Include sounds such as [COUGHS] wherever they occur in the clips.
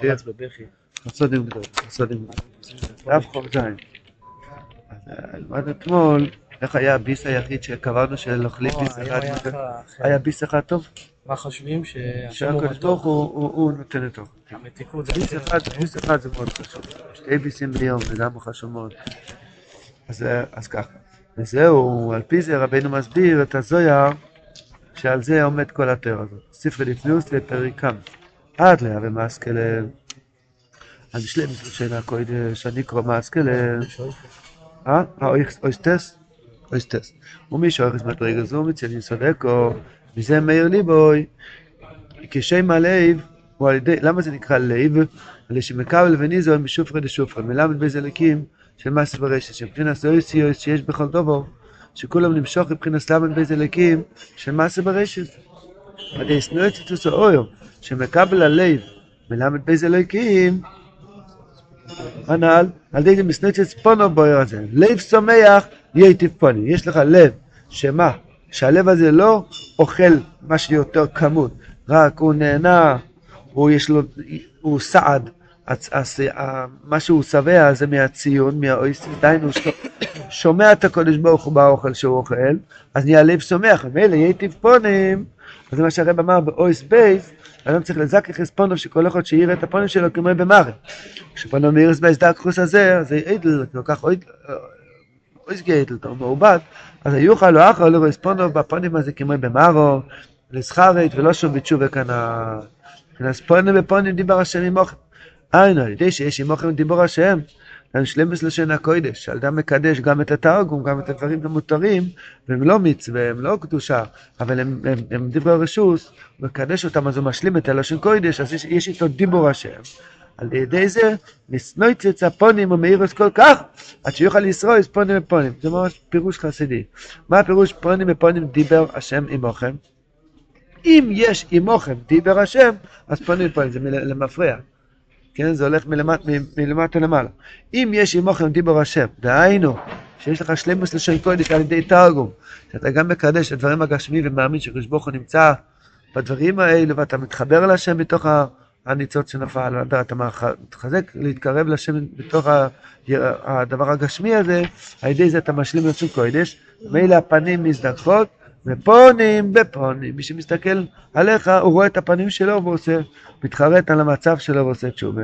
פרץ בבכי. חסודים גדול, חסודים גדול. דף ח"ז. אז אה, למד אתמול איך היה הביס היחיד שקבענו של אוכלים או, ביס אחד. היה ביס אחד טוב? מה חושבים? שהקדוש הוא ברוך? הוא נותן. המתיקות זה ביס אחד, חשוב. ביס אחד זה מאוד חשוב. שתי ביסים ביום זה גם חשוב מאוד. אז, אה, אז ככה. וזהו, על פי זה רבנו מסביר את הזויה שעל זה עומד כל התואר הזאת. ספרי לפניוס לפריקם. עד להווה מסקלל. אז שלם של הקודש, אני קורא מסקלל. אה? אויסטס? אויסטס. ומי שאורכס מדרגה זו מציין יסודקו, מזה מאיר ליבוי, כשם הלב, הוא על ידי, למה זה נקרא לב? על שמקבל וניזו משופרא דשופרא, מלמד בזה לקים של מס ורשת, שמבחינת אויסיוס שיש בכל דובו, שכולם נמשוך מבחינת למד בזה לקים של מס ברשת. על ידי סנואצטוס האויר, שמקבל הלב, מלמד בזה לקים, הנ"ל, על ידי זה מסנצץ פונו בוער הזה. לב שמח, ייטיב פוני. יש לך לב, שמה? שהלב הזה לא אוכל מה שיותר כמות, רק הוא נהנה, הוא יש לו, הוא סעד. הצ- ה- מה שהוא שבע זה מהציון, מהאויסטס, דהיינו שומע את הקודש ברוך הוא באוכל שהוא אוכל, אז נהיה לב שמח, ומילא ייטיב פונים, אז זה מה שהרב אמר באויס בייס, אדם צריך לזכך אספונוב שכל אחד שיראה את הפונים שלו כמו במראה. כשפנו מאירס בייס דקרוס הזה, אז אידל, כל כך אויד, אויס גיידל, טוב, מעובד, אז היוכל לא אחר לא רספונוב בפונים הזה כמו במארו, לסחרית ולא שום בתשובה כאן ה... מבחינת פונים בפונים דיבר השם עמוכם. היינו, על ידי שיש עמוכם דיבור השם, שלמס לשון הקודש, שאדם מקדש גם את התרגום, גם את הדברים המותרים, והם לא מצווה, הם לא קדושה, אבל הם, הם, הם דברי רשוס, הוא מקדש אותם, אז הוא משלים את הלשון קודש, אז יש, יש איתו דיבור השם. על ידי זה, נסנויצץ הפונים ומאירוס כל כך, עד שיוכל לשרוע פונים ופונים. זה ממש פירוש חסידי. מה הפירוש פונים ופונים דיבר השם עמוכם? אם יש עמוכם דיבר השם, אז פונים ופונים, זה למפרע. כן, זה הולך מלמט, מלמטה למעלה. אם יש עמוכם דיבר השם, דהיינו, שיש לך שלמוס לשון קודש על ידי תרגום, שאתה גם מקדש את הדברים הגשמיים ומאמין שקדוש ברוך הוא נמצא בדברים האלו ואתה מתחבר להשם מתוך ה- הניצוץ שנפל, אתה מתחזק להתקרב להשם בתוך הדבר הגשמי הזה, על ידי זה אתה משלים לשון קודש, מילא הפנים מזדקות ופונים בפונים. מי שמסתכל עליך, הוא רואה את הפנים שלו ועושה, מתחרט על המצב שלו ועושה תשובה.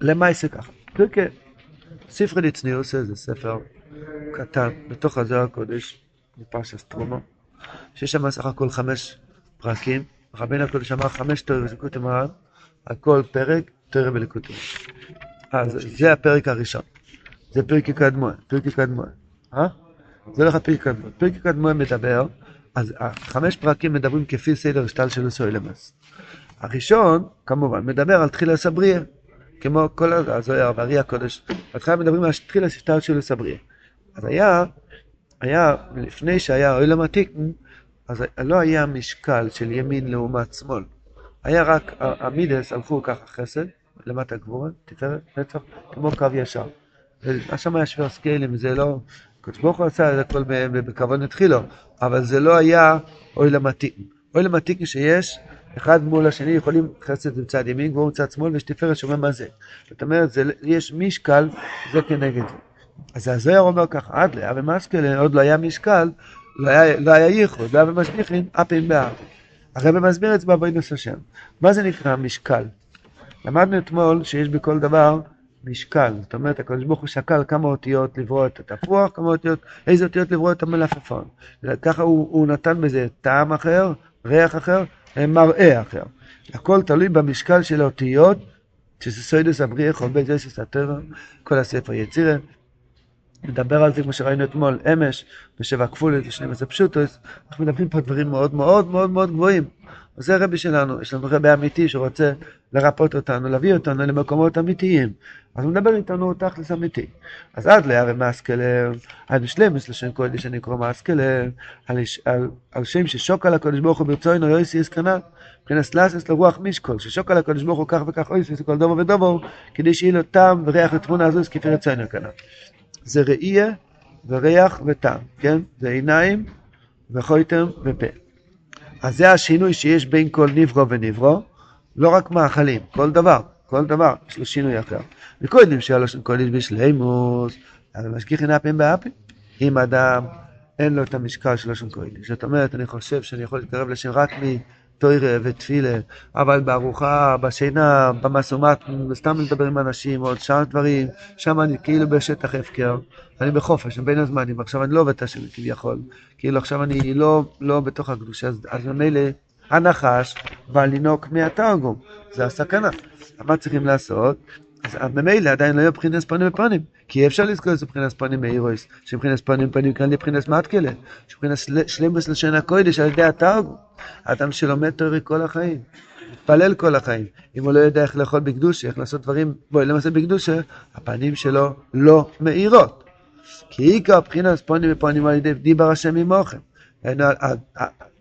למעשה ככה. פרקי, ספרי דצניוס זה ספר קטן בתוך הזוהר הקודש, מפרשס טרומו, שיש שם סך הכל חמש פרקים, רבינו הקודש אמר חמש תורי וזיקותי מרן, על כל פרק תורי וליקוטי. אז זה הפרק הראשון, זה פרקי קדמון, פרקי קדמון, אה? זה הולך לפרקי קדמון, פרקי קדמון מדבר, אז החמש פרקים מדברים כפי סדר שטל של סוילמס. הראשון, כמובן, מדבר על תחילה סבריה, כמו כל הזוהר והארי הקודש. בהתחלה מדברים על תחילה שטל של סבריה. אז היה, היה, לפני שהיה אוילם התיקן, אז לא היה משקל של ימין לעומת שמאל. היה רק, המידס הלכו ככה חסד, למטה גבורה, תפארת, נצח, כמו קו ישר. אז שם היה שווה סקיילים, זה לא, קדוש ברוך הוא עשה את הכל ב- ב- בכוון התחילו, אבל זה לא היה אוילם התיקן. אוילם התיקן שיש, אחד מול השני יכולים חסד מצד ימין, גבורה מצד שמאל, ויש תפארת שאומר מה זה. זאת אומרת, זה, יש משקל, זה כנגד זה. אז הזוהר אומר ככה, עד לאה ומסקלן, עוד לא היה משקל, לא היה, ייחוד, לא היה במשגיחין, אפים באפים. הרב מסביר את זה בעבודת השם. מה זה נקרא משקל? למדנו אתמול שיש בכל דבר משקל. זאת אומרת, הקדוש ברוך הוא שקל כמה אותיות לברוא את התפוח, כמה אותיות, איזה אותיות לברוא את המלפפון. ככה הוא, הוא נתן בזה טעם אחר, ריח אחר, מראה אחר. הכל תלוי במשקל של האותיות, שזה סוידוס הבריח, או בית יוסף הטבע, כל הספר יצירה. נדבר על זה כמו שראינו אתמול, אמש, בשבע כפולת, ושנים עשר פשוטוס, אנחנו מדברים פה דברים מאוד מאוד מאוד מאוד גבוהים. זה הרבי שלנו, יש לנו רבי אמיתי שרוצה לרפות אותנו, להביא אותנו למקומות אמיתיים. אז הוא מדבר איתנו תכלס אמיתי. אז עד להרי מאסקלר, עד שלמס לשם קודש אני קורא מאסקלר, על, על, על שם ששוק על הקודש ברוך הוא ברצונו יויסי אסקנן, מבחינת לסס לרוח משקול, ששוק על הקודש ברוך הוא כך וכך אויסי כל דובר ודובר, כדי שיהיה לו טעם וריח ותמונה הזו כפי רצונו כנ"ל. זה ראייה וריח וטעם, כן? זה עיניים וחויתם ופה. אז זה השינוי שיש בין כל נברו ונברו, לא רק מאכלים, כל דבר, כל דבר, יש לו שינוי אחר. וקודם שלוש קודש בשלימוס, אבל משגיחין אפים באפים. אם אדם אין לו את המשקל של לשון קודש, זאת אומרת, אני חושב שאני יכול להתקרב לשם רק מתוירה ותפילה, אבל בארוחה, בשינה, במסומת, סתם לדבר עם אנשים, עוד שאר דברים, שם אני כאילו בשטח הפקר, אני בחופש, בין הזמנים, ועכשיו אני לא עובד את השם כביכול, כאילו עכשיו אני לא, לא בתוך הקדושה, אז, אז ממילא הנחש בא לנהוג מהתרגום, זה הסכנה. מה צריכים לעשות? אז ממילא עדיין לא יהיה בחינס פנים בפנים, כי אי אפשר לזכור את בחינס פנים מאירויס, שבחינס פנים בפנים כאן לבחינס מתקלה, שבחינס שלמבוס לשון הקודש על ידי התרגום. אדם שלומד תורי כל החיים, מתפלל כל החיים, אם הוא לא יודע איך לאכול בקדושה, איך לעשות דברים, בואי למעשה בקדושה, הפנים שלו לא מאירות. כי עיקר בחינס פנים בפנים על ידי דיבר השם עמוכם.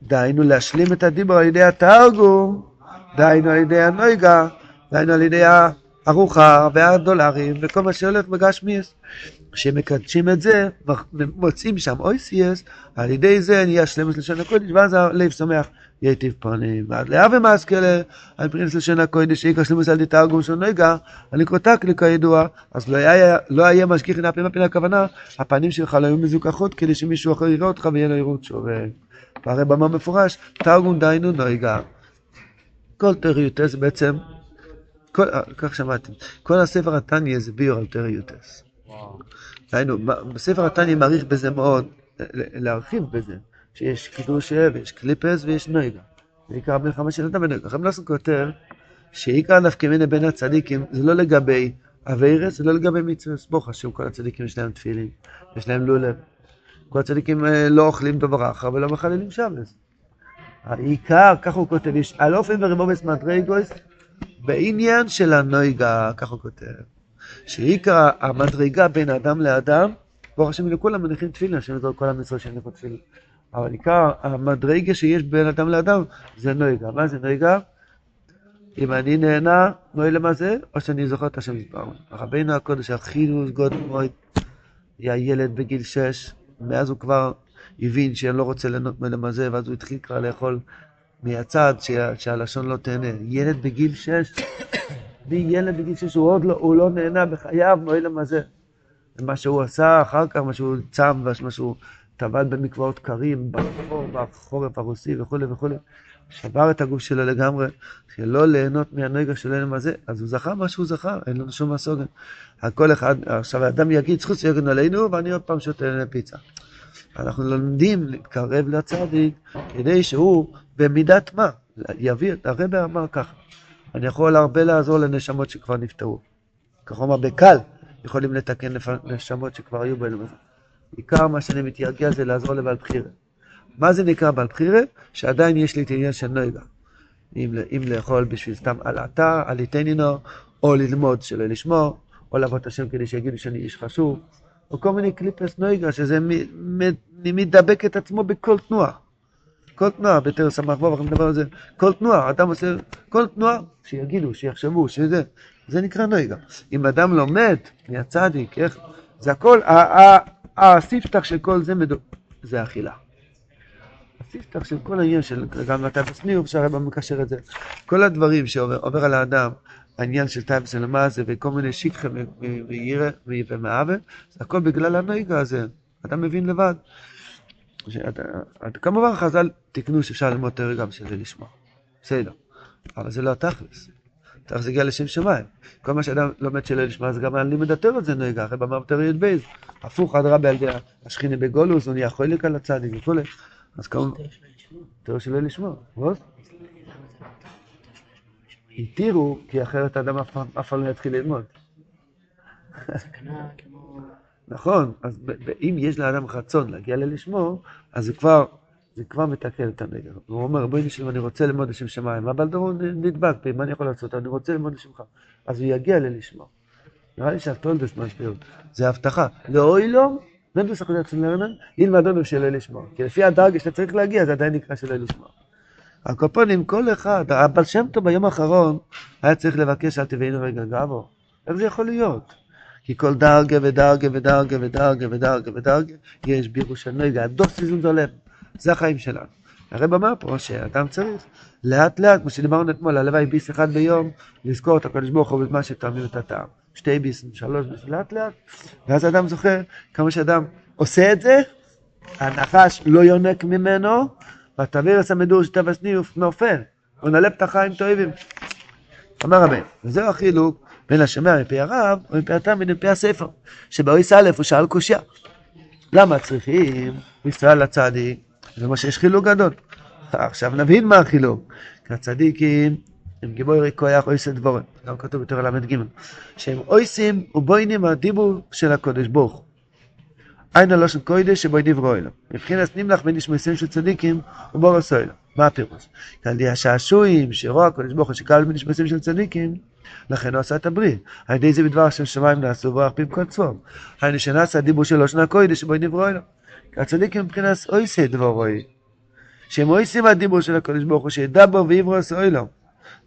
דהיינו להשלים את הדיבר על ידי התרגום, דהיינו על ידי הנויגה, דהיינו על ידי הארוחה והדולרים וכל מה שהולך בגשמיאס. כשמקדשים את זה, מוצאים שם אויסיאס, על ידי זה נהיה שלמוס לשון הקודש, ואז הלב שמח ייטיב פנים. ועד לאבי מסקלה, על פרינס לשון הקודש, שאיקר שלמוס על ידי תרגום של נגע, על לקרותק כידוע, אז לא היה, לא היה משגיח הנה פנים הכוונה, הפנים שלך לא היו מזוכחות כדי שמישהו אחר יראה אותך ויהיה לו עירות שווה. והרי במה מפורש, תרגום דיינו נויגה. כל תריותס בעצם, כל, כך שמעתי, כל הספר התניא זה ביור על תריותס. דהיינו, בספר התניא מעריך בזה מאוד, להרחיב בזה, שיש קידוש ויש קליפס ויש נויגה. זה עיקר המלחמה של אדם ונויגה. רב נוסון כותב שעיקר נפקא מיני בין הצדיקים זה לא לגבי אביירס, זה לא לגבי מצווה. ברוך השם, כל הצדיקים יש להם תפילין, יש להם לולב. כל הצדיקים לא אוכלים דבר אחר ולא מחללים שבס. העיקר, כך הוא כותב, יש על אופן ורבובס מדרגוס בעניין של הנויגה, כך הוא כותב. שעיקר המדרגה בין אדם לאדם, ברוך השם לכולם מניחים תפילין, השם יזור כל עם ישראל שהניחו תפילין. אבל עיקר המדרגה שיש בין אדם לאדם זה נויגה. מה זה נויגה? אם אני נהנה, נוי למה זה, או שאני זוכר את השם יתברמן. רבינו הקודש, אחינו גוד מועד, היה ילד בגיל שש, מאז הוא כבר הבין שאני לא רוצה ליהנות מלמזה, ואז הוא התחיל כבר לאכול מהצד שה, שהלשון לא תהנה. ילד בגיל שש, [COUGHS] מי ילד בגיל שש, הוא עוד לא, הוא לא נהנה בחייו מועיל למזה. מה שהוא עשה אחר כך, מה שהוא צם, מה שהוא טבל במקוואות קרים, בחור, בחורף הרוסי וכולי וכולי. שבר את הגוף שלו לגמרי, שלא ליהנות מהנגע של אין הזה, אז הוא זכה מה שהוא זכה, אין לנו שום מסוגן. הכל אחד, עכשיו האדם יגיד, זכות שיגן עלינו, ואני עוד פעם שותה פיצה. אנחנו לומדים להתקרב לצדיק, כדי שהוא במידת מה, יביא, הרב אמר ככה, אני יכול הרבה לעזור לנשמות שכבר נפטרו. כך הוא אמר, בקל יכולים לתקן נשמות שכבר היו הזה. עיקר מה שאני מתייגע זה לעזור לבעל בחירה. מה זה נקרא בעל בחירה? שעדיין יש לי את העניין של נויגה. אם, אם לאכול בשביל סתם על עלתה, עליתנינו, או ללמוד שלא לשמור, או לעבוד את השם כדי שיגידו שאני איש חשוב, או כל מיני קליפס נויגה, שזה מדבק את עצמו בכל תנועה. כל תנועה, בתר סמך בוב, אנחנו מדבר על זה, כל תנועה, אדם עושה, כל תנועה, שיגידו, שיחשבו, שזה, זה נקרא נויגה. אם אדם לומד מהצדיק, איך, זה הכל, הספתח של כל זה, זה אכילה. הספתח של כל העניין של גם הטייפס ניוב, שהרבא מקשר את זה. כל הדברים שעובר על האדם, העניין של טייפס ולמעשה וכל מיני שיקחה וירא ומעוול, זה הכל בגלל הנויגה הזה. אדם מבין לבד. כמובן חז"ל תיקנו שאפשר ללמוד תיאוריה גם שזה לשמוע. בסדר. אבל זה לא התכלס. תכלס זה הגיע לשם שמיים. כל מה שאדם לומד שלא לשמוע זה גם על לימוד התיאוריה זה נויגה. אחרי במאמר תיאוריה בייז. הפוך, אדרבה על ידי השכינה בגולוס, הוא נהיה חולק על הצדיק וכולי. אז כמובן, תיאוריה שלא לשמוע. התירו, כי אחרת האדם אף פעם לא יתחיל ללמוד. נכון, אז אם יש לאדם רצון להגיע ללשמור, אז זה כבר, זה כבר מתקן את הנגר. הוא אומר, בואי נשמע, אני רוצה ללמוד לשם שמיים, אבל דרום נדבק בי, מה אני יכול לעשות? אני רוצה ללמוד לשמך. אז הוא יגיע ללשמור. נראה לי שהטולדס משפיעות, זה הבטחה. לאוי לו, נדוס אחוז עצמי לרנן, ילמד לנו שלא לשמור. כי לפי הדרגה שאתה צריך להגיע, זה עדיין נקרא שלא לשמור. הקופונים, כל אחד, הבעל שם טוב ביום האחרון היה צריך לבקש אל תביאנו רגע גבו. איך זה יכול להיות? כי כל דרגה ודרגה ודרגה ודרגה ודרגה ודרגה יש בירוש הנויגה, הדוס איזון דולב, זה החיים שלנו. הרב אמר פה שאדם צריך לאט לאט, כמו שדיברנו אתמול, הלוואי ביס אחד ביום, לזכור את הקדוש ברוך הוא בזמן שתואמים את הטעם. שתי ביסים, שלוש ביסים, לאט לאט, ואז אדם זוכר כמה שאדם עושה את זה, הנחש לא יונק ממנו, והתבעיר עשה מדור שטבע סניוף נופל, ונעלה פתחיים תועבים. אמר רבי, וזהו החילוק בין השומע מפי הרב, או מפי התלמיד מפי הספר, שבאויס א' הוא שאל קושייה. למה צריכים לנסוע לצדיק? זה מה שיש חילוק גדול. עכשיו נבין מה החילוק. כי הצדיקים הם גיבורי כוח אויסי דבורם, גם כתוב בתורה ל"ג, שהם אויסים ובוינים הדיבור של הקודש ברוך הוא. עין הלושן קוידש שבו נברוא אלו. מבחינת נמלח בין נשמעים של צדיקים ובור עשו אלו. מה הפירוש? כי על ידי השעשועים שרוע הקודש ברוך הוא שקל בנשמעים של צדיקים, לכן הוא עשה את הבריא. על ידי זה בדבר השם שמיים נעשו פיהם כל צפום. היינו שנעשה הדיבור של לושן הקוידש שבו נברוא אלו. הצדיקים מבחינת אויסי דבורוי. שהם אויסים הדיבור של הקודש ברוך הוא שידע בו ויברו עשו אלו.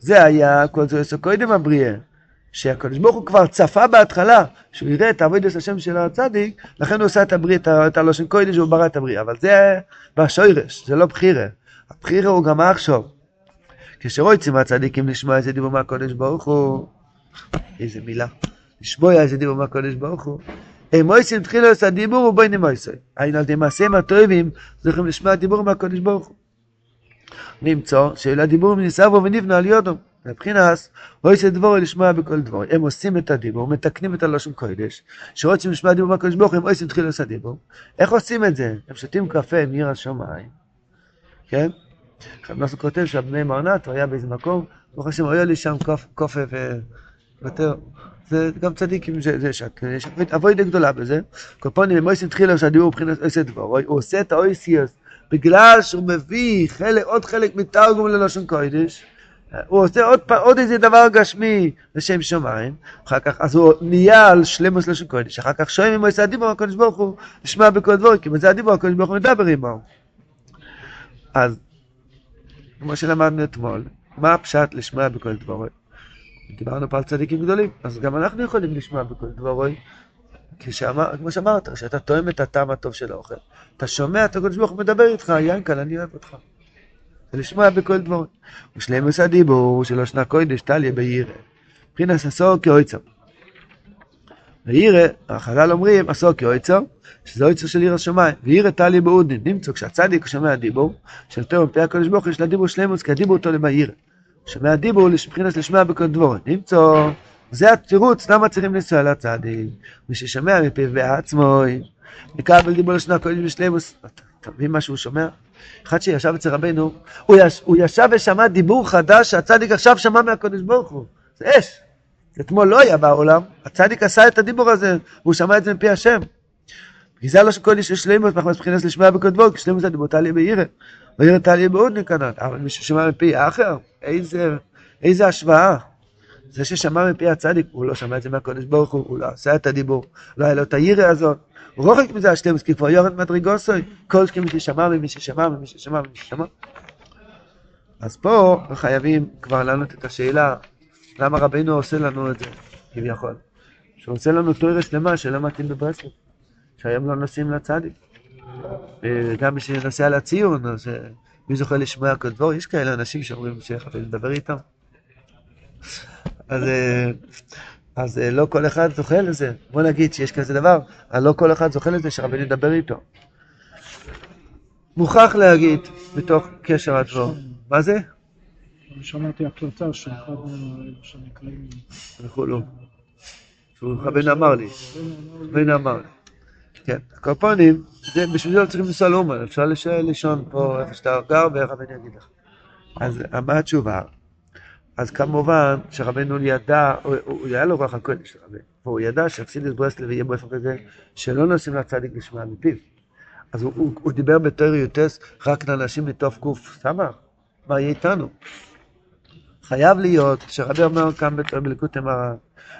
זה היה כל זה עשו קודם הבריאה. שהקדוש ברוך הוא כבר צפה בהתחלה, שהוא יראה את עבודת השם של הצדיק, לכן הוא עושה את הבריא, את הלושן קוידש, הוא ברא את הבריא. אבל זה בשוירש, זה לא בחירה. הבחירה הוא גם עכשיו. כשרוצים הצדיקים לשמוע איזה דיבור מהקודש ברוך הוא, איזה מילה, לשמוע איזה דיבור מהקודש ברוך הוא, הם מויסים תחילו את הדיבור ובואי נמויסוי. היינו על ידי מעשיהם הטובים, צריכים לשמוע דיבור מהקודש ברוך הוא. נמצא שאלה דיבור מניסבו ונבנה על יודו. מבחינת אויסי דבורי לשמוע בכל דבורי. הם עושים את הדיבור, מתקנים את הלושן קודש, שרוצים לשמוע דיבור מהקודש ברוך הם עושים תחילו את הדיבור. איך עושים את זה? הם שותים קפה עם עיר השמיים, כן? אחד נוסף כותב שהבני מרנת, הוא היה באיזה מקום, ברוך השם, היה לי שם קופה ויותר. זה גם צדיקים, זה שאת, יש אבוידה גדולה בזה. קופונים, הם עושים תחילו שהדיבור מבחינת עושה דבורי, הוא עושה את האויסיוס בגלל שהוא מביא חלק, עוד חלק מתרגום ללושן קודש. הוא עושה עוד, עוד איזה דבר גשמי לשם שמיים, אחר כך, אז הוא נהיה על שלמוס לשם קודש, אחר כך שואלים אם הוא הדיבור הקודש ברוך הוא, נשמע בכל דבור, כי זה הדיבור הקודש ברוך הוא מדבר עמו. אז, כמו שלמדנו אתמול, מה הפשט לשמוע בכל דבורוי? דיברנו פה על צדיקים גדולים, אז גם אנחנו יכולים לשמוע בכל דבורוי, כמו שאמרת, כשאתה תואם את הטעם הטוב של האוכל, אתה שומע את הקודש ברוך הוא מדבר איתך, ינקל, אני אוהב אותך. ולשמוע בכל דברות. ושלמוס הדיבור שלא שנה קודש טליה בירא. מבחינת עשור כאויצר. וירא, החלל אומרים עשור כאויצר, שזה אויצר של עיר השמיים. וירא טליה באודנין. נמצא כשהצדיק שומע דיבור, של תור מפי הקודש ברוך יש לה דיבור שלמוס, כי הדיבור אותו למאירא. שומע דיבור מבחינת לשמוע בכל דברות. נמצא, זה התירוץ למה צריכים לנסוע לצדיק. מי ששומע מפיו בעצמו, מקבל דיבור לשנה קודש בשלמוס. אתה מבין מה שהוא שומע? אחד שישב אצל רבנו, הוא, יש, הוא ישב ושמע דיבור חדש שהצדיק עכשיו שמע מהקדוש ברוך הוא. זה אש. זה אתמול לא היה בעולם, הצדיק עשה את הדיבור הזה, והוא שמע את זה מפי השם. כי זה לא שכל איש יש שלימות, מחמס מבחינת לשמוע בקודבו, כי שלימות זה דיבור טליה בעירה. ועירה טליה בעוד נקנות. אבל מי ששמע מפי האחר, איזה, איזה השוואה. זה ששמע מפי הצדיק, הוא לא שמע את זה מהקודש ברוך הוא, הוא לא עשה את הדיבור, לא היה לו את הירא הזאת. רוחק מזה כי כבר יורד מדרגוסוי, כל שכם ששמע ממי ששמע ממי ששמע ממי ששמע. אז פה חייבים כבר לענות את השאלה, למה רבינו עושה לנו את זה, כביכול. שהוא עושה לנו תוארה שלמה שלא מתאים בברסלב, שהיום לא נוסעים לצדיק. גם מי שנוסע לציון, אז מי זוכה לשמוע כדבור, יש כאלה אנשים שאומרים שחייבים לדבר איתם. אז אז לא כל אחד זוכה לזה. בוא נגיד שיש כזה דבר, אבל לא כל אחד זוכה לזה שרבנו ידבר איתו. מוכרח להגיד, בתוך קשר הדבור. מה זה? אני שמעתי הקלטה שאחד שנקראים... וכולו. רבנו אמר לי. רבנו אמר לי. כן, קופונים, בשביל זה לא צריכים לנסוע לאומן, אפשר לישון פה איפה שאתה גר ורבנו יגיד לך. אז מה התשובה? אז כמובן שרבנו ידע, הוא, הוא היה לו רוח הקודש, והוא ידע שאפסידס ברסלב יהיה באופן כזה שלא נוסעים לצדיק לשמוע מפיו. אז הוא, הוא, הוא דיבר בתור יוטס רק לאנשים מתוף גוף סמך, מה יהיה איתנו? חייב להיות, שרבי אומר כאן בתור בליקוט אמרה,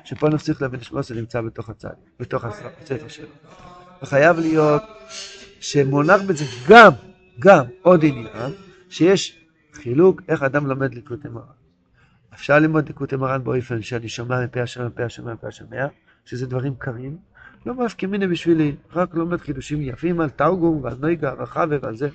שפה נפסיק להבין שמוסר נמצא בתוך הצדיק, בתוך הספר שלו. וחייב להיות שמונח בזה גם, גם עוד עניין, שיש חילוק איך אדם לומד ליקוט אמרה. אפשר ללמוד דקות מרן באופן שאני שומע מפה השם, מפה השם, מפה השמע, שזה דברים קרים, לא מפקימיני בשבילי, רק לומד חידושים יפים על תרגום ועל נויגה, רחבה ועל זה.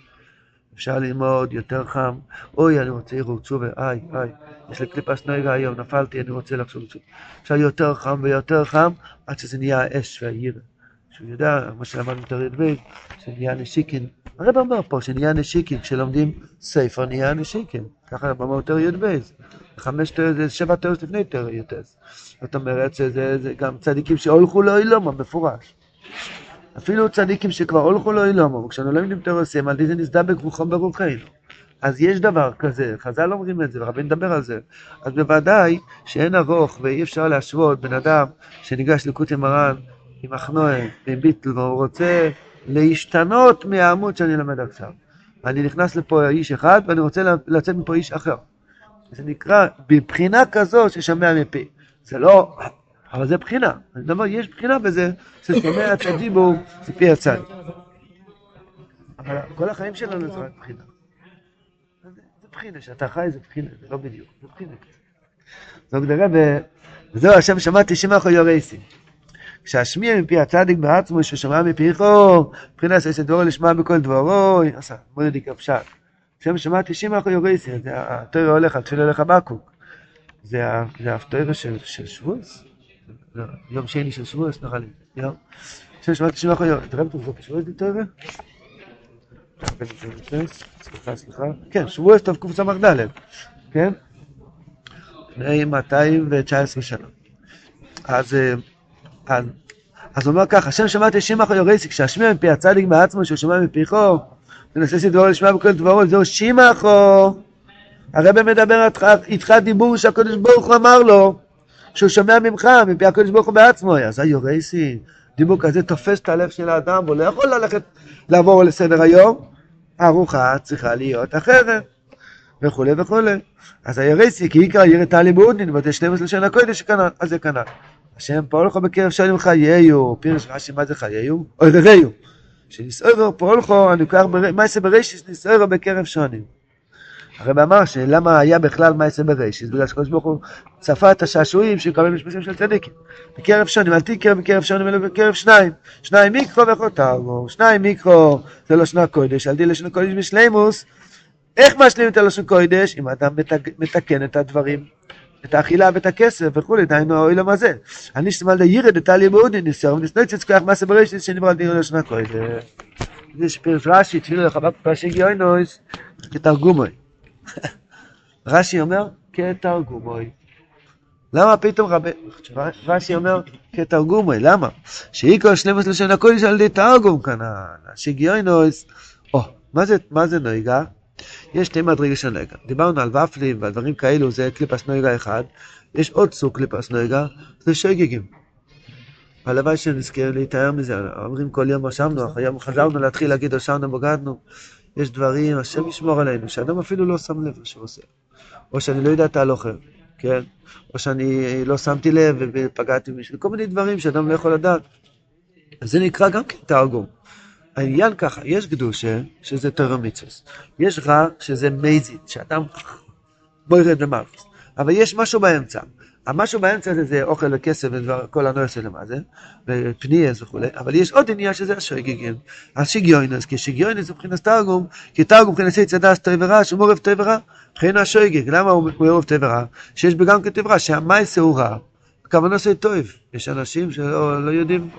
אפשר ללמוד יותר חם, אוי, אני רוצה ערעור תשובה, איי, איי, יש לי קליפס נויגה היום, נפלתי, אני רוצה לחשוב תשובה. אפשר יותר חם ויותר חם, עד שזה נהיה האש והירא. שהוא יודע, מה שלמדנו את הר"ב, שנהיה נשיקין. הרב אומר פה שנהיה נשיקין, כשלומדים ספר נהיה נשיקין. ככה במאמר תר י"ב. חמש תר, זה שבע תרס לפני י"ט. זאת אומרת שזה זה גם צדיקים שהולכו לא אילומו, מפורש. אפילו צדיקים שכבר הולכו לא אילומו, כשאנו לא יודעים תרסים, על זה נסדבק רוחם ברוחנו. אז יש דבר כזה, חז"ל אומרים את זה, ורבי נדבר על זה. אז בוודאי שאין ארוך ואי אפשר להשוות בן אדם שניגש לקוטי מרן עם אחנואה ועם ביטל, והוא רוצה להשתנות מהעמוד שאני לומד עכשיו. אני נכנס לפה איש אחד ואני רוצה לצאת מפה איש אחר. זה נקרא בבחינה כזו ששומע מפי. זה לא, אבל זה בחינה. אני מדבר, יש בחינה בזה ששומע את הדיבור מפי הצד. אבל כל החיים שלנו זה רק בחינה. זה בחינה, שאתה חי זה בחינה, זה לא בדיוק, זה בחינה. זאת אומרת, וזהו השם שמעתי שמח או יורסי. כשהשמיע מפי הצדיק בעצמו, ששמע מפיכו, מבחינת עשה דברו לשמוע בכל דברו, עשה, מורדיק הפשט. שם שמעתי שמע אחו יורסי, זה התוירה הולך על תפילה לחבקוק. זה התוירה של שבוס? לא, יום שני של שבוס, נראה לי. יום. שם שמעתי שמע אחו יורסי. תראה בטוח, זה שבוס תוירה? סליחה, סליחה. כן, שבוס טוב קס"ד, כן? לפני 219 שנה. אז... אז, אז הוא אומר ככה, השם שמעתי שימח יורסי, כשהשמיע מפי הצדיק בעצמו, שהוא שומע מפיכו, מנסה שדברו לשמוע בכל דברו, זהו שימחו. הרב מדבר איתך דיבור שהקדוש ברוך הוא אמר לו, שהוא שומע ממך, מפי הקדוש ברוך הוא בעצמו. אז היורסי, דיבור כזה תופס את הלב של האדם, והוא לא יכול ללכת, לעבור לסדר היום. הארוחה צריכה להיות אחרת, וכולי וכולי. אז היורסי, כי עיקר יראת הלימודין, בתי 12 לשון הקודש שכנ"ל, אז זה כנ"ל. השם פועל לך בקרב שנים חייהו, פירש רש"י מה זה חייהו? אוי רעהו. לך, אני לוקח מעשה ברישיס ניסער בקרב שונים. הרב אמר שלמה היה בכלל מעשה ברישיס, בגלל שקדוש ברוך הוא צפה את השעשועים שקבל משפטים של צדיקים. בקרב שונים, אל תקרא בקרב שונים אלא בקרב שניים. שניים מיקרו וחוטרו, שניים מיקרו זה לא שנה קודש, על די לשנה קודש בשלימוס. איך משלים את הלשון קודש? אם אדם מתקן את הדברים את האכילה ואת הכסף וכולי, דהיינו האוילם הזה. אני שתמל ירד את עלי מאוד ניסר, ונסנצץ כוח מעשה בראשית שנברא דין לשנה קודם. זה שפירש רש"י, תפילו לך בפרשי גיונויס, כתרגומוי. [LAUGHS] רש"י אומר, כתרגומוי. למה פתאום רבי... רש"י אומר, כתרגומוי, למה? שאיקו שלמוס לשון הקודש על ידי תרגום כאן, שיגיונויס. או, מה זה נויגה? יש שתי מדרגה של נויגה. דיברנו על ופלים ועל דברים כאלו, זה קליפס נויגה אחד. יש עוד סוג קליפס נויגה, זה שויגגים. הלוואי שנזכה להתאר מזה, אומרים כל יום רשמנו, היום חזרנו להתחיל להגיד רשמנו בגדנו. יש דברים, השם ישמור עלינו, שאדם אפילו לא שם לב מה שהוא עושה. או שאני לא יודע את ההלוכה, כן? או שאני לא שמתי לב ופגעתי במישהו, כל מיני דברים שאדם לא יכול לדעת. זה נקרא גם כן תרגום. העניין ככה, יש קדושה, שזה תרמיצוס, יש רע, שזה מייזית, שאדם בוירד למלכוס, אבל יש משהו באמצע. המשהו באמצע הזה זה אוכל וכסף וכל הנועס למה זה, ופניאס וכולי, אבל יש עוד עניין שזה השגיגים, השיגיונס, כי שיגיונס זה מבחינת תרגום, כי תרגום מבחינת צדס ורע, שהוא מעורב ורע, מבחינת השויגיג, למה הוא מעורב ורע? שיש בגם כטוב רע, שהמייסה הוא רע, הכוונה זה טוב, יש אנשים שלא לא יודעים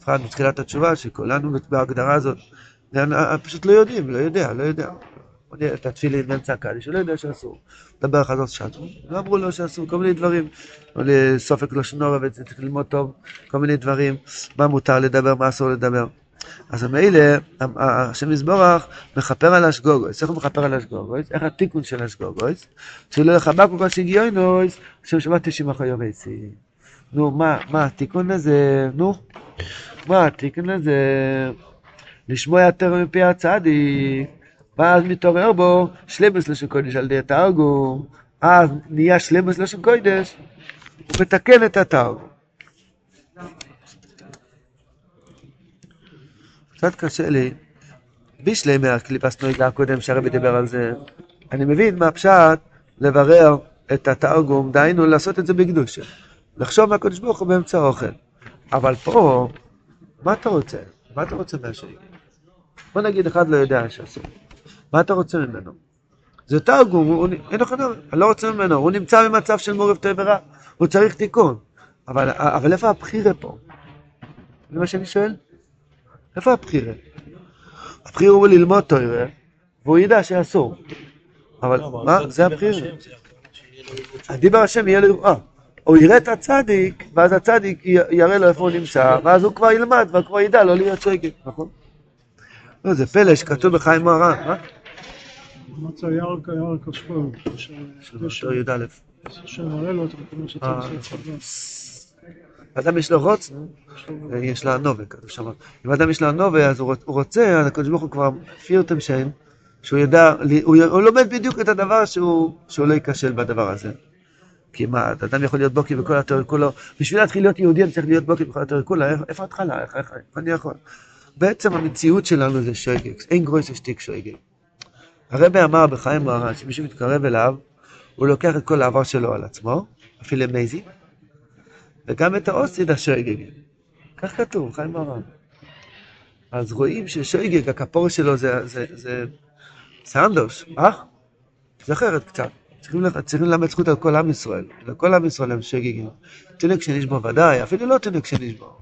בפרט בתחילת התשובה, שכולנו בהגדרה הזאת, פשוט לא יודעים, לא יודע, לא יודע. את התפילין באמצע הקדיש, הוא לא יודע שאסור. לדבר חזות שטו, לא אמרו לו שאסור, כל מיני דברים. סופק לא שנורא, וצריך ללמוד טוב, כל מיני דברים, מה מותר לדבר, מה אסור לדבר. אז מילא, השם יזבורך מכפר על השגוגויס. איך הוא מכפר על השגוגויס? איך התיקון של השגוגויס? שלא יחבק כל כך שגיונויס, השם שמע תשעים אחרי יובייסי. נו, מה, מה התיקון הזה? נו. מה התיקון לזה? לשמוע יותר מפי הצדיק, ואז מתעורר בו שלמוס לשון קודש על ידי התרגום, אז נהיה שלמוס לשון קודש, הוא מתקן את התרגום. קצת קשה לי, בישלי מהקליפס נויגה הקודם שהרבי דיבר על זה, אני מבין מה פשט לברר את התרגום, דהיינו לעשות את זה בקדושה. לחשוב מהקדוש ברוך הוא באמצע האוכל. אבל פה, מה אתה רוצה? מה אתה רוצה מהשני? בוא נגיד אחד לא יודע שאסור. מה אתה רוצה ממנו? זה יותר הוא- אין לך דבר, אני לא רוצה ממנו, הוא נמצא במצב של מורב טוב ורע, הוא צריך תיקון. אבל, אבל איפה הבחירה פה? זה מה שאני שואל? איפה הבחירה? הבחירה הוא ללמוד תורה, והוא ידע שאסור. אבל לא, מה? זה הבחירה. הדיבר השם יהיה לו, אה, הוא יראה את הצדיק, ואז הצדיק יראה לו איפה הוא נמצא, ואז הוא כבר ילמד, וכבר ידע לא להיות שגג, נכון? לא, זה פלא שכתוב בחיים מוהר"ן, מה? מצא ירק הירק השפור, שלושה י"א. אה, לעשות נכון. צבא. אדם יש לו רוץ, יש לו הנובה, כתוב שם. אם אדם יש לו הנובה, אז הוא רוצ- הוא רוצה, הקדוש ברוך הוא כבר פירטם שם, שהוא ידע, הוא לומד בדיוק את הדבר שהוא לא ייכשל בדבר הזה. כי מה, אדם יכול להיות בוקי בכל התיאוריה כולו, בשביל להתחיל להיות יהודי אני צריך להיות בוקי בכל התיאוריה כולו, איפה- ההתחלה, איך איך- איך אני יכול? בעצם המציאות שלנו זה שויגקס, אין גרויס שטיק שויגק. הרבי אמר בחיים מוהר"ן, שמישהו מתקרב אליו, הוא לוקח את כל העבר שלו על עצמו, אפילו מייזי, וגם את האוסיד השויגג. כך כתוב, חיים מוהר"ן. אז רואים ששויגג, הכפור שלו זה, זה, זה, אנדוש, אה? זה אחרת קצת. צריכים, ללמד זכות על כל עם ישראל. לכל עם ישראל הם שויגגים. תינוק שנשבו ודאי, אפילו לא תינוק שנשבו.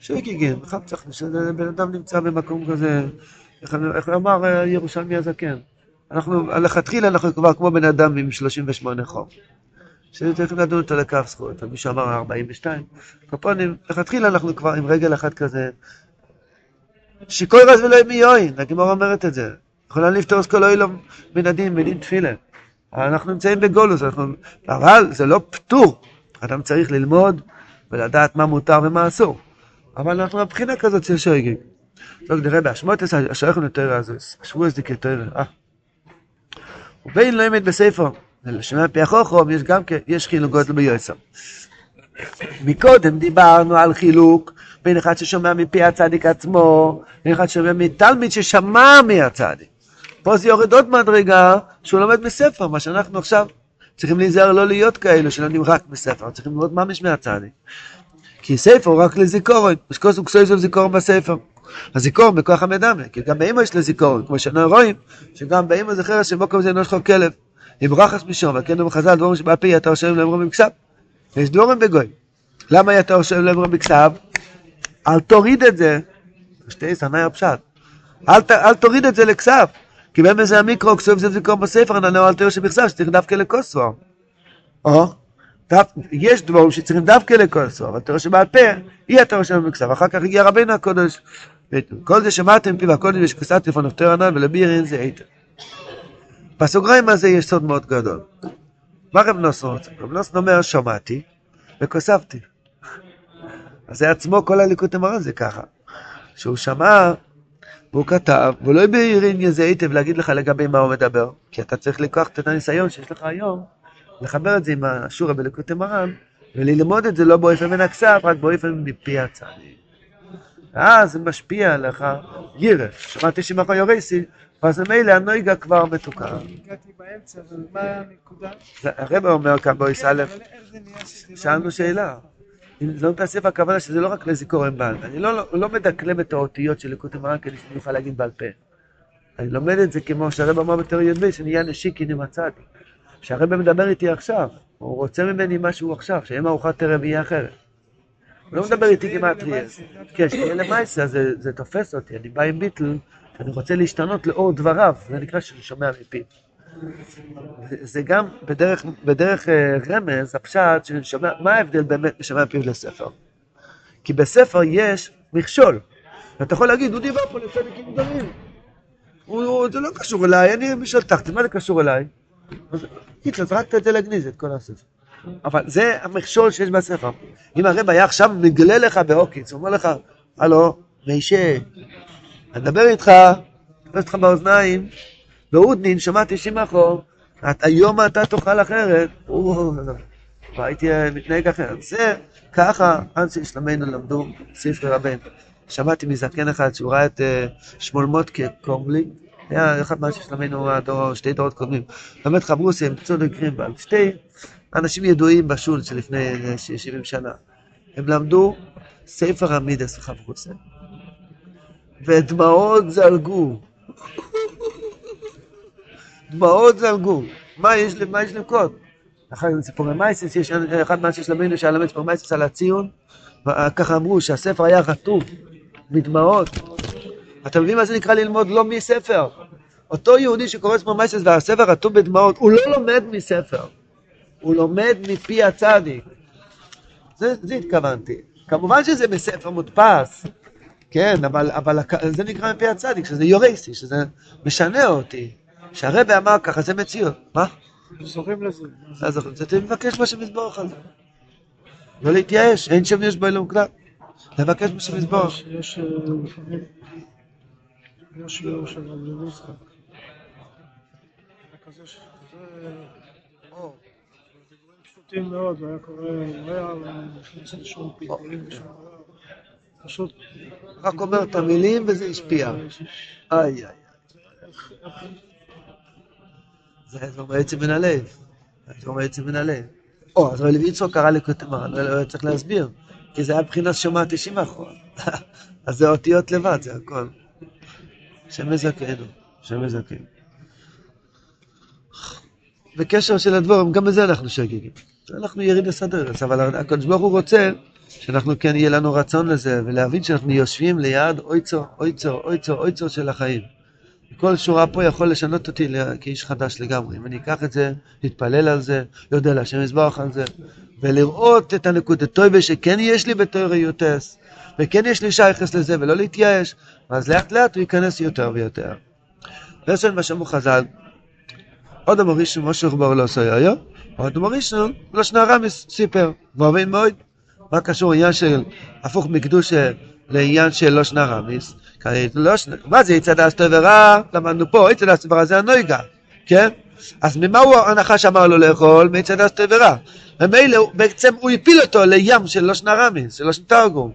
שויגגים, חם צריך, שבן אדם נמצא במקום כזה, איך, אמר אה, ירושלמי הזקן? אנחנו, לכתחילה אנחנו כבר כמו בן אדם עם 38 חום. שצריכים לדון אותו לכף זכות, מישהו אמר 42. קופונים, לכתחילה אנחנו כבר עם רגל אחת כזה. שיקוי רז ולא ימי יוין, הגמרא אומרת את זה. יכולה לפתור את כל אוילום מן הדין, מדין תפילה. אנחנו נמצאים בגולוס, אנחנו... אבל זה לא פטור. אדם צריך ללמוד ולדעת מה מותר ומה אסור. אבל אנחנו מבחינה כזאת של שויגג. לא, נראה באשמות השייכנו הזו, שבוע זה כתרא, אה. ובין לא אמת בספר, לשמע פי החוכם, יש גם כן, יש חילוק גודל ביועצם. מקודם דיברנו על חילוק בין אחד ששומע מפי הצדיק עצמו, בין אחד ששומע מתלמיד ששמע מהצדיק. פה זה יורד עוד מדרגה שהוא לומד מספר, מה שאנחנו עכשיו צריכים להיזהר לא להיות כאלו שלומדים רק בספר, צריכים ללמוד ממש מהצדיק. כי ספר הוא רק לזיכורון, ושכל סוג סויז הוא זיכורון בספר. הזיכורון בכוח המדמה, כי גם באמא יש לה זיכורון, כמו שאנחנו רואים, שגם באמא זה חרס שבוקר זה אנוש חוק כלב. עם רחש משום, וכן הוא חז"ל דבורים שבעל פי יתר שם לאמרו במקסב. יש דבורים בגוי. למה יתר שם לאמרו במקסב? אל תוריד את זה, שתי סנאי הפשט. אל, אל תוריד את זה לכסף. כי באמת זה המיקרו, כסוף זה זיכרון בספר, נענו אל תראו שבכסף, שצריך דווקא לכוסו. או, יש דברים שצריכים דווקא לכוסו, אבל תראו שבעל פה, אי התורה שם במקסב. אחר כך הגיע רבינו הקודש. כל זה שמעתם פי והקודש ושכוסת טלפון נפטר ענן ולבירין זה איתן. בסוגריים הזה יש סוד מאוד גדול. מה רב נוסון רוצה? רב נוסון אומר, שמעתי וכוספתי. אז זה עצמו, כל הליקוט המרן זה ככה. שהוא שמע, והוא כתב, והוא לא הבהיר איזה היטב להגיד לך לגבי מה הוא מדבר, כי אתה צריך לקחת את הניסיון שיש לך היום, לחבר את זה עם השורה בליקוט המרן, וללמוד את זה לא באופן מן הכסף, רק באופן מפי הצדיק. ואז זה משפיע עליך גירה. שמעתי שמחה יורסי, ואז ממילא הנויגה כבר מתוקן. הגעתי באמצע, אבל מה הנקודה? הרב אומר כאן בויס א', שאלנו שאלה. לא מתאסף הכוונה שזה לא רק לזיכרון בעל פה. אני לא, לא מדקלם את האותיות של ליקוט המרן כדי שאני אוכל להגיד בעל פה. אני לומד את זה כמו שהרב אמר בתור י"ב, שנהיה עם הצדיק. שהרב מדבר איתי עכשיו, הוא רוצה ממני משהו עכשיו, שיהיה מארוחת ערב יהיה אחרת. הוא לא מדבר איתי גימטריה. כן, שתהיה למעשה, זה, זה תופס אותי, אני בא עם ביטל, אני רוצה להשתנות לאור דבריו, זה נקרא שאני שומע מפיו. זה- גם בדרך, בדרך אה, רמז, הפשט, שאני שומע, מה ההבדל באמת משומע מפיו לספר? כי בספר יש מכשול. ואתה יכול להגיד, הוא דיבר פה לצדיקים גדולים. זה לא קשור אליי, אני משל תחתי, מה זה קשור אליי? היטלר, זרקת את זה לגניז, את כל הספר. אבל זה המכשול שיש בספר. אם הרב היה עכשיו מגלה לך בעוקיץ, הוא אומר לך, הלו, מישה, אני מדבר איתך, תופס אותך באוזניים, בהודנין, שמעתי שמחו, את- היום אתה תאכל אחרת, והייתי אה, מתנהג אחרת. זה ככה אנשי שלמנו למדו ספרי רבנו. שמעתי מזקן אחד שהוא ראה את אה, שמואל מוטקה קורמלי, היה אחד מאנשי שלמנו שתי דורות קודמים. באמת חברוסי הם צודק גרינבלד, שתי אנשים ידועים בשול שלפני אה, ש- 70 שנה. הם למדו ספר המידס וחברוסי. ודמעות זלגו. דמעות זלגו. מה יש ל- מה יש לבכות? אחר כך סיפורי מייסס, יש אחד מהאנשים שלמדנו שהיה לומד סיפורי מייסס על הציון, ככה אמרו שהספר היה רטוב מדמעות. אתם מבינים מה זה נקרא ללמוד לא מספר? אותו יהודי שקורא סיפורי מייסס והספר רטוב בדמעות, הוא לא לומד מספר, הוא לומד מפי הצדיק. זה, זה התכוונתי. כמובן שזה בספר מודפס, כן, אבל, אבל זה נקרא מפי הצדיק, שזה יורסי, שזה משנה אותי. שהרבא אמר ככה, זה מציאות. מה? זוכים לזה. אז אתה מבקש מה שמזבורך על. לא להתייאש, אין שם יש בו אלוהים כלל. לבקש מה שמזבורך. יש- אה, לפעמים, יש כזה אור. פשוטים מאוד, והיה לשום ושום. פשוט... רק אומר את המילים וזה השפיע. איי איי. זה זה אומר עצם מן הלב. זה אומר עצם מן הלב. או, אז רבי יצחק קרא לכותמה, לא לא צריך להסביר. כי זה היה מבחינת שומע 90 אחרון. [LAUGHS] אז זה אותיות לבד, זה הכל. שם מזכנו, שם מזכנו. בקשר של הדבורים, גם בזה אנחנו שגיגים. אנחנו יריד לסדר, אבל הקדוש ברוך הוא רוצה שאנחנו כן יהיה לנו רצון לזה, ולהבין שאנחנו יושבים ליד אויצו, אויצו, אויצו, אויצו של החיים. כל שורה פה יכול לשנות אותי כאיש חדש לגמרי. אם אני אקח את זה, להתפלל על זה, יודע להשם יזבח על זה, ולראות את הנקודת טויבה שכן יש לי בתור יוטס, וכן יש לי שייכס לזה, ולא להתייאש, אז לאט לאט הוא ייכנס יותר ויותר. לסן מה שאמרו חז"ל, עוד אמר ראשון משה בר לא עושה היה, עוד אמר ראשון לא שנה רמיס סיפר, ואוהבים מאוד. מה קשור עניין של הפוך מקדושה לעניין של לא שנה רמיס? לא מה זה יצא דס טוב ורע? למדנו פה, יצא דס טוב ורע זה הנויגה, כן? אז ממה הוא הנחש אמר לו לאכול? מיצא דס טוב ורע. ומילא בעצם הוא הפיל אותו לים של לא שנה רמיס, של לא שנה תרגום.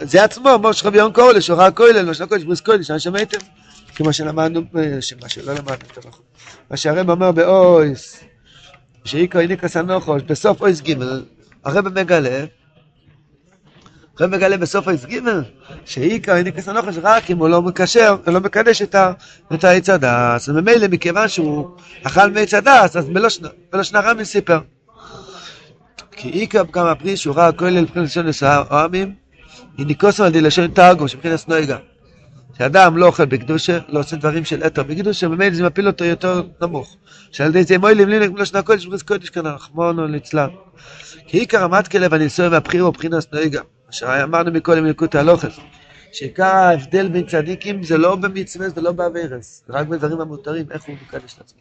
זה עצמו, מוש רבי יום קורא לשורה כולל, לא שנה קודש בריס קודש, מה שמעתם? כמו שלמדנו, אה, שמה שלא למדנו, נכון. מה שהרב אומר באויס, שאיקו איניקס הנוחוש, בסוף אויס ג' הרב מגלה, הרב מגלה בסוף אויס ג' שאיקו איניקס הנוחוש רק אם הוא לא מקשר, לא מקדש את העץ הדס, וממילא מכיוון שהוא אכל מעץ הדס, אז בלא שנה- בלא שנה רמי סיפר. כי איקו גם הפריס שהוא ראה כולל מבחינת לשון העמים, איניקוסו על די לשון תרגום, שמבחינת נויגה. שאדם לא אוכל בקדושה, לא עושה דברים של אתר בקדושה, ממילא זה מפיל אותו יותר נמוך. שעל ידי זה מוילים לי לא שנה קודש בריס קודש כאן, רחמונו ליצלן. כי כלב הניסוי והבחירו מבחינת נויגה, אשר אמרנו מקודם מלכות ההלוכס, שעיקר ההבדל בין צדיקים זה לא במצווה, זה לא באווירס, זה רק בדברים המותרים, איך הוא מקדש את עצמו.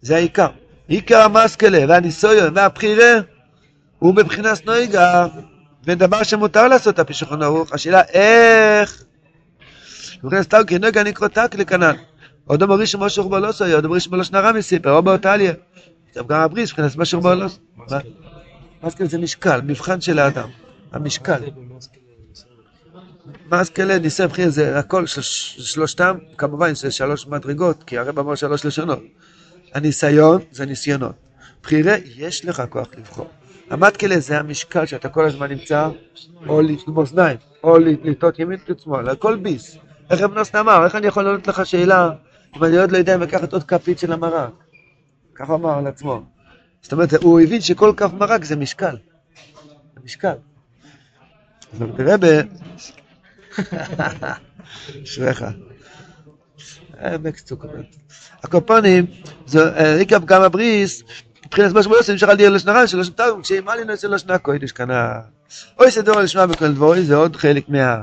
זה העיקר. עיקר המסקלה והניסוי והבחירה הוא בבחינת נויגה, ודבר שמותר לעשות על פי שולחן ערוך, השאלה איך סתם כי נגע נקרא תק לכנן. עוד אמר ראשון משהו בו לא סויה, עוד אמר ראשון בלא שנרה מסיפר, או באותליה. גם הבריס, מבחינת משהו בו לא. מסקל זה משקל, מבחן של האדם. המשקל. מסקל ניסי בחירה זה הכל, של- שלושתם, כמובן זה שלוש מדרגות, כי הרב אמר שלוש לשונות. הניסיון זה ניסיונות. בחירה, יש לך כוח לבחור. המטקלה זה המשקל שאתה כל הזמן נמצא, או למאזניים, או לטעות ימין ושמאל, הכל ביס. איך רב נוסן אמר, איך אני יכול לענות לך שאלה אם אני עוד לא יודע אם לקחת עוד כפית של המרק? ככה אמר על עצמו. זאת אומרת, הוא הבין שכל כף מרק זה משקל. זה משקל. אז ב... [LAUGHS] אשריך. אה. הקופונים, זה עיקב גם הבריס, מבחינת מה שבו אפשר לדיר לשנרן שלוש תרגום, כשאם לי נעשה לשנה קוידש כנה. אוי סדור לשמוע בכל דבורי, זה עוד חלק מה...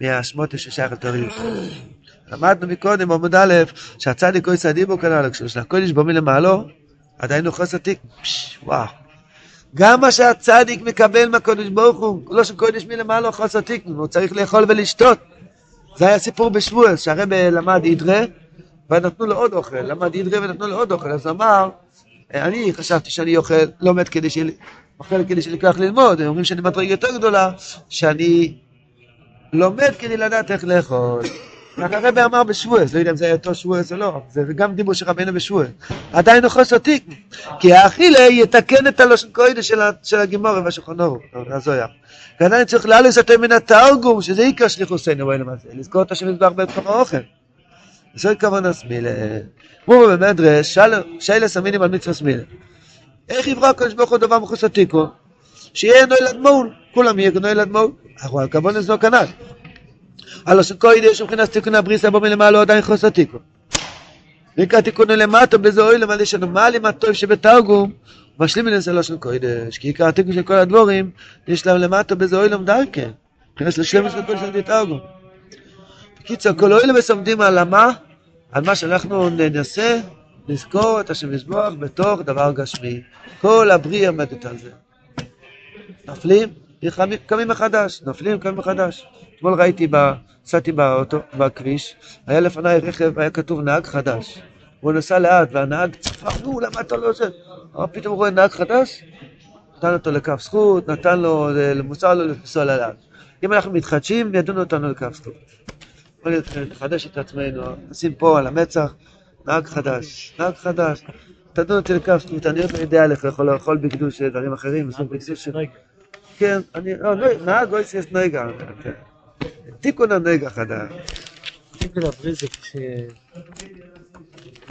מהשמוטה ששייך לתוריות. למדנו מקודם בעמוד א', שהצדיק אוי סדיבו כנ"ל, כשלשנה קוידש בו מלמעלו, עדיין הוא חוסר תיק. וואו. גם מה שהצדיק מקבל מהקודש ברוך הוא, לא שקודש מלמעלו חוסר תיק, הוא צריך לאכול ולשתות. זה היה סיפור בשבועס, שהרב למד אידרה, ונתנו לו עוד אוכל, למד אידרה ונתנו לו עוד אוכל, אז אמר, אני חשבתי שאני אוכל, לומד כדי שיהיה לי, אוכל כדי שיהיה לי כוח ללמוד, הם אומרים שאני מדרגה יותר גדולה, שאני לומד כדי לדעת איך לאכול. הרב אמר בשבועס, לא יודע אם זה היה אותו שבועס או לא, זה גם דיבור של רבינו בשבועס. עדיין הוא חוסר תיק, כי האכילה יתקן את הלושן קוידש של ה- של הגימורי והשולחנורו, הזויה. ועדיין צריך לעלות יותר מן התרגום, שזה עיקר שליחוסנו, בואי למעשה, לזכור את השם יזבח בתוך האוכל. זה כוונה סמילה. כמו במדרש, שיילס המינים על מצווה סמילה. איך יברא הקדוש ברוך הוא דבר מחוץ לתיקון? שיהיה נועל אדמול, כולם יהיה נועל אדמול. אבל הכוונה זה לא כנ"ל. הלא שקוידש מבחינת תיקון הבריסה בו מלמעלה עדיין חוסר תיקון. ויקרא תיקון למטה בזה אוי למעלה יש לנו מעלים הטוב שבתרגום משלים מן זה לשון קוידש כי עיקר התיקון של כל הדבורים יש להם למטה בזה אוי למדרכי מבחינת לשלם של כל של תרגום. בקיצור כל אוי למסמדים על מה? על מה שאנחנו ננסה לזכור את השם יזבוח בתוך דבר גשמי כל הבריאה עומדת על זה נופלים, קמים מחדש, נופלים, קמים מחדש. אתמול ראיתי, נסעתי באוטו, בכביש, היה לפניי רכב, היה כתוב נהג חדש. הוא נסע לאט, והנהג צפר, נו, למה אתה לא עושה? פתאום הוא רואה נהג חדש, נתן אותו לקו זכות, נתן לו, מוצר לו לנסוע לאט. אם אנחנו מתחדשים, ידונו אותנו לקו זכות. בוא נחדש את עצמנו, נשים פה על המצח, נהג חדש, נהג חדש. תדון אותי לקו זכות, אני עוד לא יודע איך לאכול לאכול בקדוש דברים אחרים, בסוף בקדוש כן, אני, לא, נהג אוי שיש נגע, תיקון הנגע חדש. תיקון הבריזה כש...